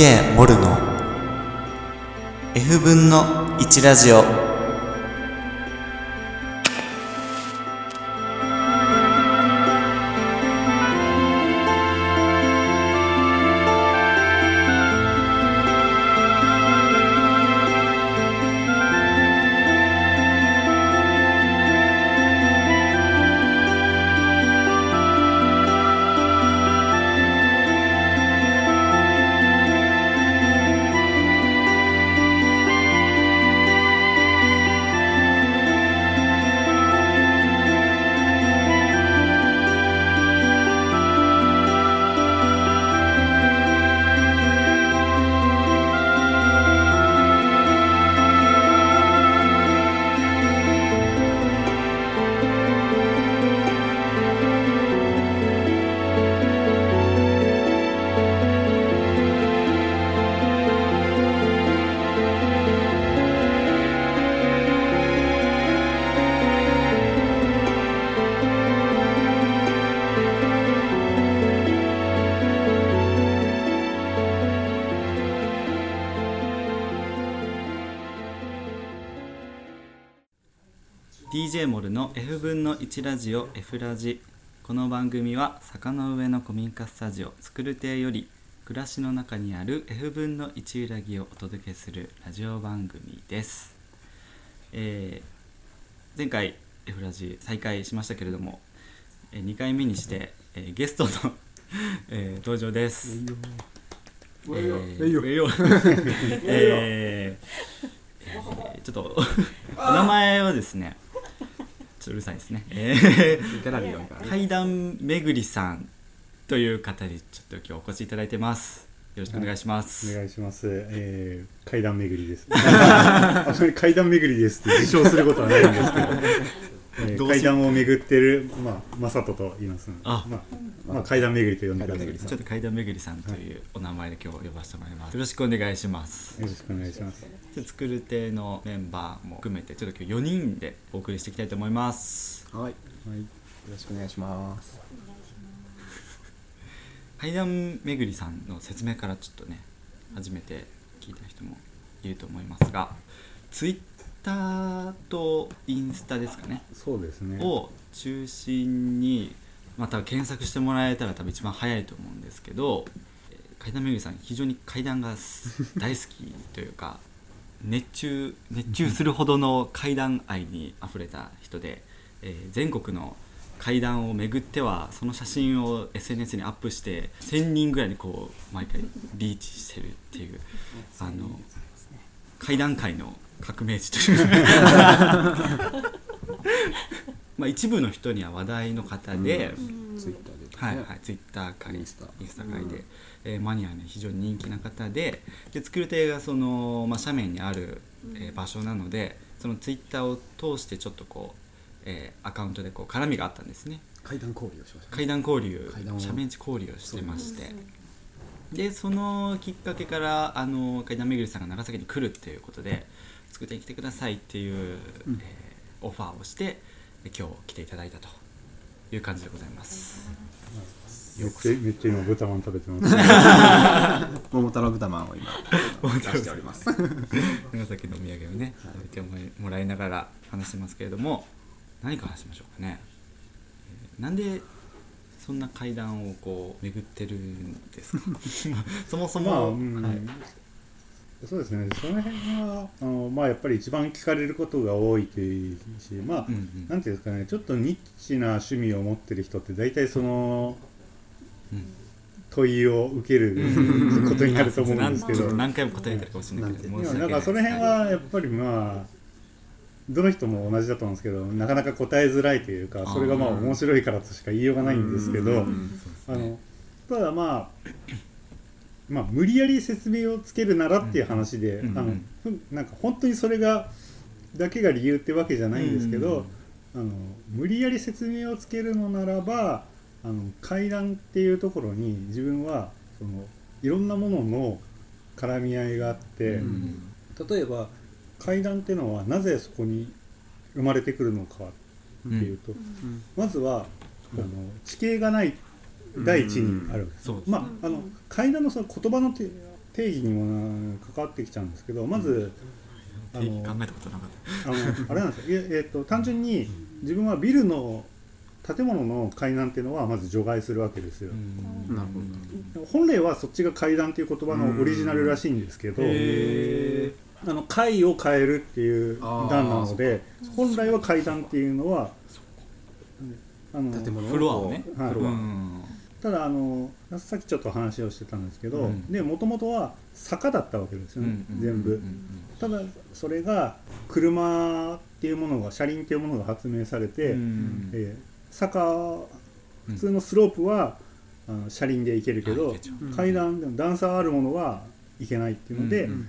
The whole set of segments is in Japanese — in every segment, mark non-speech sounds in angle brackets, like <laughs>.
DJ モルの F 分の1ラジオ「DJ モルの F 分の1ラジオ F ラジ」この番組は坂の上の古民家スタジオ作る亭より暮らしの中にある F 分の1裏木をお届けするラジオ番組です、えー前回 F ラジ再開しましたけれども、え2回目にして、えーゲストの、<laughs> えー登場です。えーえ <laughs> ちょっとお名前はですねちょっとうるさいですね、えー。<laughs> 階段めぐりさんという方にちょっと今日お越しいただいてます。よろしくお願いします、お願いします。えー、階段巡りです。<laughs> あそれ階段巡りですって自称することはないんですけど、えー階段を巡ってる、まあ、マサトと言います。あ。まあ、まあ、階段巡りと呼んでください。ちょっと階段めぐりさんというお名前で今日呼ばせてもらいます。よろしくお願いします。よろしくお願いします。で作る亭のメンバーも含めてちょっと今日4人でお送りしていきたいと思います。はい。よはい。ろしくお願いします。階段めぐりさんの説明からちょっとね初めて聞いた人もいると思いますがツイッターとインスタですかねそうですね。を中心にまた検索してもらえたら多分一番早いと思うんですけどえー階段めぐりさん非常に階段がす大好きというか熱中熱中するほどの階段愛にあふれた人で、えー全国の階段を巡ってはその写真を SNS にアップして1000人ぐらいにこう毎回リーチしてるっていうあの階段界の革命児という。<laughs> まあ一部の人には話題の方で、ツイッターではいはい、ツイッター界インスタ。インスタ界で、えーマニアね非常に人気な方でで作る亭がその、まあ、斜面にある、えー場所なのでそのツイッターを通してちょっとこう、えーアカウントでこう絡みがあったんですね。階段交流をしました階段交流。斜面地交流をしてましてでそのきっかけからあの階段めぐりさんが長崎に来るっていうことで作ってきてくださいっていう、うん。えーオファーをしてで今日来ていただいたという感じでございます。めっちゃ、めっちゃ今豚まん食べてます。<laughs> 桃太郎豚まんを今出しております。<laughs> 長崎のお土産をね食べてもらいながら話してますけれども何から話しましょうかね、えーなんでそんな階段をこう巡ってるんですか？<laughs> そもそまあ、も、うん。はい。そうですね。その辺は、あの、まあ、やっぱり一番聞かれることが多いというし、まあ、うんうん。なんていうんですかね、ちょっとニッチな趣味を持ってる人って、大体そのうん。問いを受けることになると思うんですけど、何 <laughs> 何回も答えてるかもしれないけどなんなんかその辺はやっぱりまあ、どの人も同じだと思うんですけど、なかなか答えづらいというか、それがまあ面白いからとしか言いようがないんですけど、うんあのただまあ、まあ、無理やり説明をつけるならっていう話で、うんあのなんか本当にそれがだけが理由ってわけじゃないんですけど、あの無理やり説明をつけるのならばあの階段っていうところに自分はそのいろんなものの絡み合いがあって、うん。例えば階段っていうのはなぜそこに生まれてくるのかっていうと、まずは、あの地形がない第一にあるわけです、まあ、あの階段のその言葉のて定義にもな関わってきちゃうんですけどまず、あ考のえたことなかった。あのあれなんですよ。いやえっと単純に自分はビルの建物の階段っていうのはまず除外するわけですよ、うん。なるほ本来はそっちが階段っていう言葉のオリジナルらしいんですけど、へあの階を変えるっていう段なので本来は階段っていうのはあの建物フロアをねはい。うフロア。んただあのさっきちょっと話をしてたんですけど、うん。でもともとは坂だったわけですよね、全部、うんただそれが車っていうものが車輪っていうものが発明されて、うんえー坂普通のスロープは、あの車輪で行けるけど、階段段差あるものはいけないっていうので、うん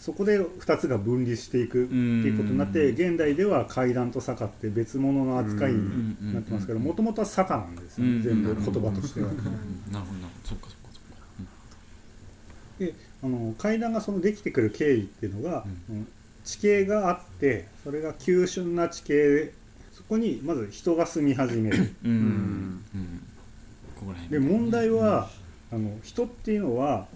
そこで2つが分離していくっていうことになって、うん現代では階段と坂って別物の扱いになってますけどうん。もともとは坂なんですよ、うん。全部言葉としては。うん。なるほど。そっかそっかそっか。であの階段がそのできてくる経緯っていうのが、うん。地形があってそれが急峻な地形でそこにまず人が住み始める。うん。で問題は、あの人っていうのは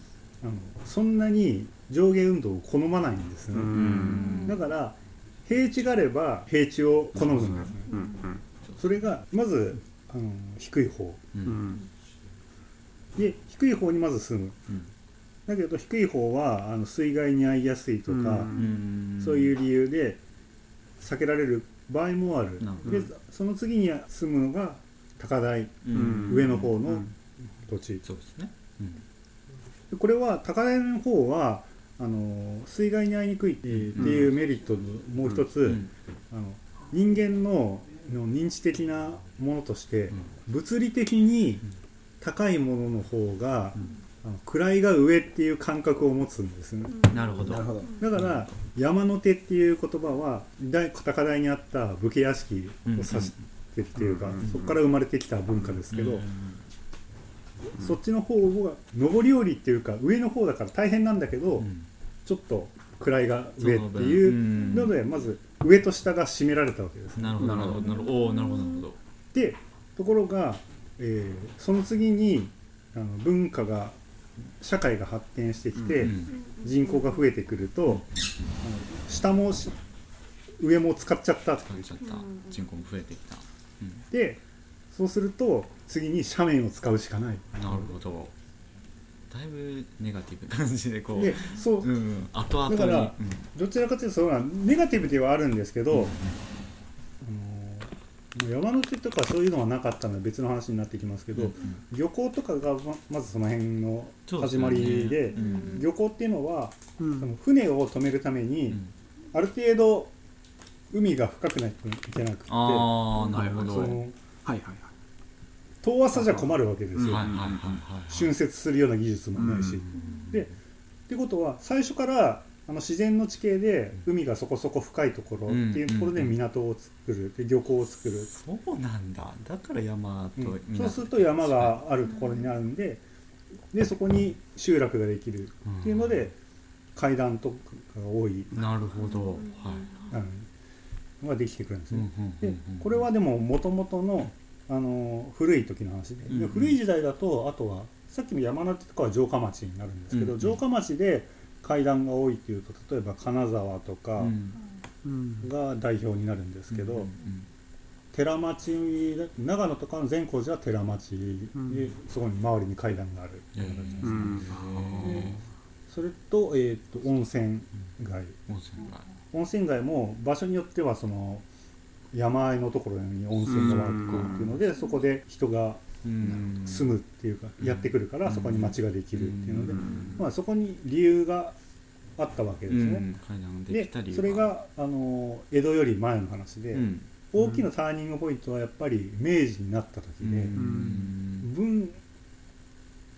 あのそんなに上下運動を好まないんですね、うん。だから平地があれば平地を好むん。ですね、うん。それがまずあの低い方。ううん。んで低い方にまず住む。うん。だけど低い方はあの水害に遭いやすいとか、そういう理由で避けられる場合もある。でその次に住むのが高台うん。上の方のうん。土地。そうですね。これは高台の方はあの水害に遭いにくいっていうメリットのもう一つ、うんあの人間のの認知的なものとしてうん。物理的に高いものの方が、あの位が上っていう感覚を持つんですね。なるほど。なるほど。だから山の手っていう言葉は大高台にあった武家屋敷を指してっていうか、うんそこから生まれてきた文化ですけど、うんそっちの方が上り下りっていうか上の方だから大変なんだけど、うん。ちょっと位が上っていううん。のでまず上と下が占められたわけです。なるほどなるほど。なるほど。なるほどでところが、えーその次にあの文化が社会が発展してきて、うん人口が増えてくると、あの下もし上も使っちゃった使っちゃった。人口も増えてきた。うん。でそうすると次に斜面を使うしかない。なるほど。だいぶネガティブな感じでこうでそう。うんうん後々に。だからうん。どちらかというとそうなネガティブではあるんですけど、あの山の手とかそういうのはなかったので別の話になってきますけど、うん漁港とかがままずその辺の始まそうでね。りでうん漁港っていうのは、うん。その船を止めるために、うん。ある程度海が深くないといけなくてああなるほど。はいはい遠浅じゃ困るわけですよ、はいはいはいはい。浚渫するような技術もないし。でってことは最初からあの自然の地形で海がそこそこ深いところっていうところで港を作るで漁港を作る、そうなんだ。だから山とうん。そうすると山があるところになるんででそこに集落ができるっていうので階段とかが多い。なるほど。はいあののができてくるんですね。でうんうんうんうん。これはでももともとのあの古い時の話で,で、古い時代だとあとはさっきの山の手とかは城下町になるんですけど、城下町で階段が多いっていうと例えば金沢とかが代表になるんですけど、寺町長野とかの善光寺は寺町で、ん。そこに周りに階段がある、うんへーうん。へそれと,、えー、と温泉街。ー温泉街。温泉街も場所によってはその山あいのところに温泉が湧くっていうので、そこで人がうん。住むっていうか、やってくるから、うんそこに町ができるっていうので、うん。まあ、そこに理由があったわけですね。でそれがあの江戸より前の話で、うん。大きなターニングポイントはやっぱり明治になった時で、うん。文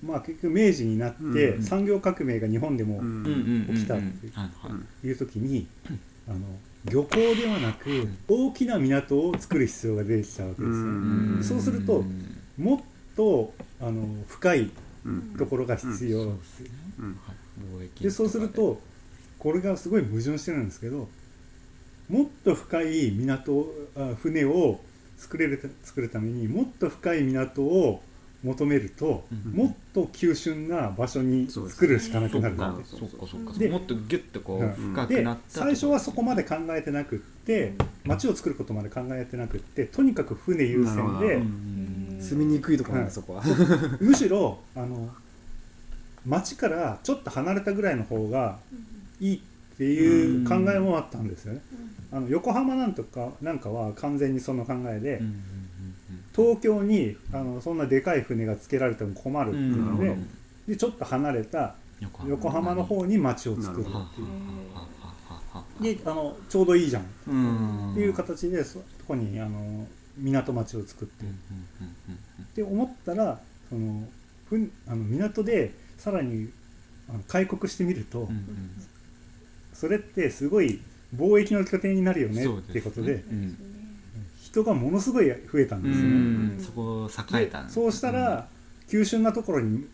まあ結局明治になって、うん。産業革命が日本でも起きたはいはい。いう時に、あの漁港ではなく大きな港を作る必要が出てきたわけですね。うん。そうするとんもっとあの深いうん。ところが必要、そうですね。うん。はい。貿易でそうするとこれがすごい矛盾してるんですけどもっと深い港をあ船を作れる作るためにもっと深い港を求めると、うんもっと急峻な場所に作るしかなくなるんでそっかそっかでもっとギュッとこううん。深くでなった最初はそこまで考えてなくって街を作ることまで考えてなくってとにかく船優先で住みにくいところなんそこは。むしろあの町からちょっと離れたぐらいの方がいいっていう考えもあったんですよね。あの横浜なんとかなんかは完全にその考えで、東京にあのそんなでかい船がつけられても困るっていうので,、うん。でちょっと離れた横横浜の方に町を作るっていう。であのちょうどいいじゃん。っうん。ていう形でそこにあの港町を作って。うん。って思ったらそのふんあの港でさらにあの開国してみると、うん。うん。それってすごい貿易の拠点になるよねっていうことでうん人がものすごい増えたんうですよ。ね。んそこ栄えでたそうしたら、急峻なところに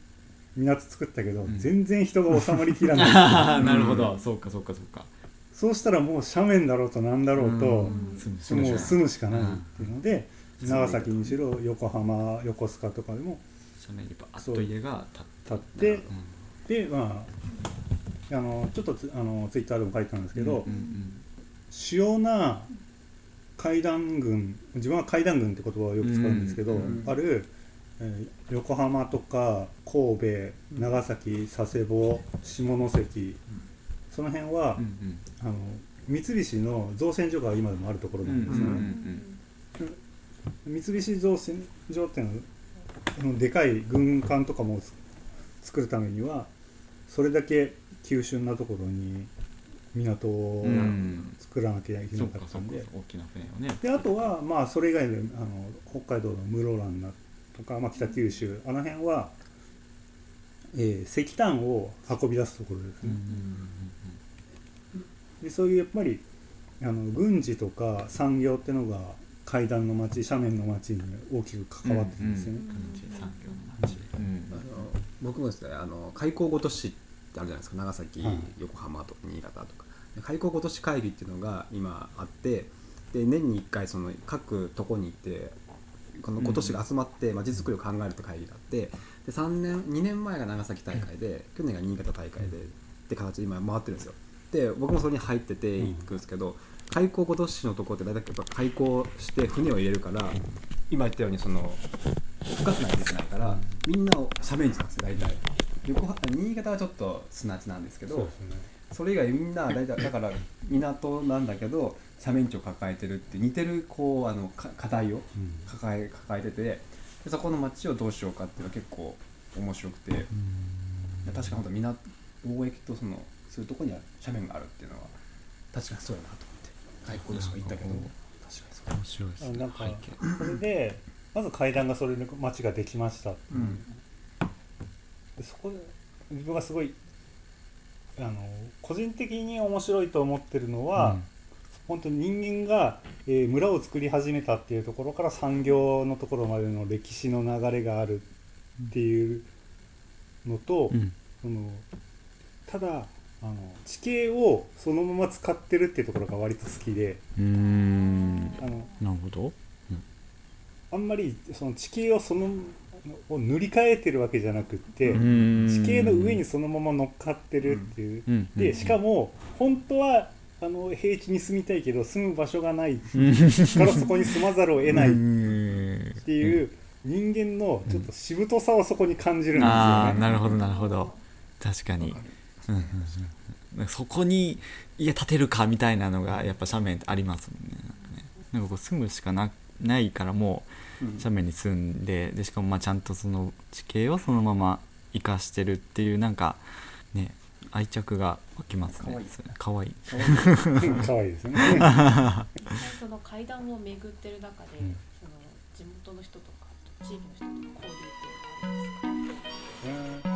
港作ったけど、ん。全然人が収まりきらうんない。<laughs> なるほど。そうかそうかそうか。そうしたらもう斜面だろうとなんだろうと、もう住むしかないうん。っていうので、うん。長崎にしろ横浜横須賀とかでも斜面にバーッと家が建って。うん。でまああのちょっとつあのツイッターでも書いてたんですけど、主要な階段群自分は階段群って言葉をよく使うんですけど、うんある、えー横浜とか神戸長崎佐世保下関その辺は、うんうん。あの三菱の造船所が今でもあるところなんですよね。うん三菱造船所っていうのはでかい軍艦とかもつ作るためにはそれだけ急峻なところに港をうん作らなきゃいけなかったんで。大きな船をね。であとはまあそれ以外であの北海道の室蘭なとか、まあ、北九州あの辺は、えー石炭を運び出すところですね、うんうんでそういうやっぱりあの軍事とか産業ってのが階段の町斜面の町に大きく関わってるんですよね、うんうん。産業の町うん。あの僕もですねあの開港ごと市ってあるじゃないですか。長崎、はい横浜とか新潟とか。で開港ごと市会議っていうのが今あってで年に1回その各とこに行ってこの今年が集まってまちづくりを考えるって会議があってで3年2年前が長崎大会で去年が新潟大会でって形で今回ってるんですよ。で僕もそれに入ってて行くんですけど、開港ごと市のとこって大体やっぱ開港して船を入れるから今言ったようにその深くないといけないからみんなを斜面地なんですよ大体横浜新潟はちょっと砂地なんですけどね。それ以外みんな大体だから港なんだけど斜面地を抱えてるって似てるこうあのか課題をうん抱え抱えててでそこの町をどうしようかっていうのは結構面白くて確かに本当港貿易とそのそういうところには斜面があるっていうのは確かにそうやなと思って外国でしか行ったけどなるほ確かにそう。面白いですね。あなんかそれでまず階段がそれで町ができましたうんでそこで自分がすごいあの個人的に面白いと思ってるのは、本当に人間が、えー村を作り始めたっていうところから産業のところまでの歴史の流れがあるっていうのと、うん。そのただあの地形をそのまま使ってるっていうところが割と好きでうーん。あのなるほど。あんまりその地形をそのを塗り替えてるわけじゃなくって、地地形の上にそのまま乗っかってるっていう、うん。でしかも本当はあの平地に住みたいけど住む場所がない。<laughs> かうんらそこに住まざるを得ない。っうんていう人間のちょっとしぶとさをそこに感じるんですよね。ああなるほどなるほど。確かに。うんうんうん。そこに家建てるかみたいなのがやっぱ斜面ってありますもんね。なんかねなんかこう住むしかなないからもう斜面に住んででしかもまあちゃんとその地形をそのまま生かしてるっていうなんかね愛着が湧きますね。かわい。い。可愛い。ですよね。<laughs> その階段を巡ってる中で、うん。その地元の人とか地域の人と交流っていうのはあるんですか？うん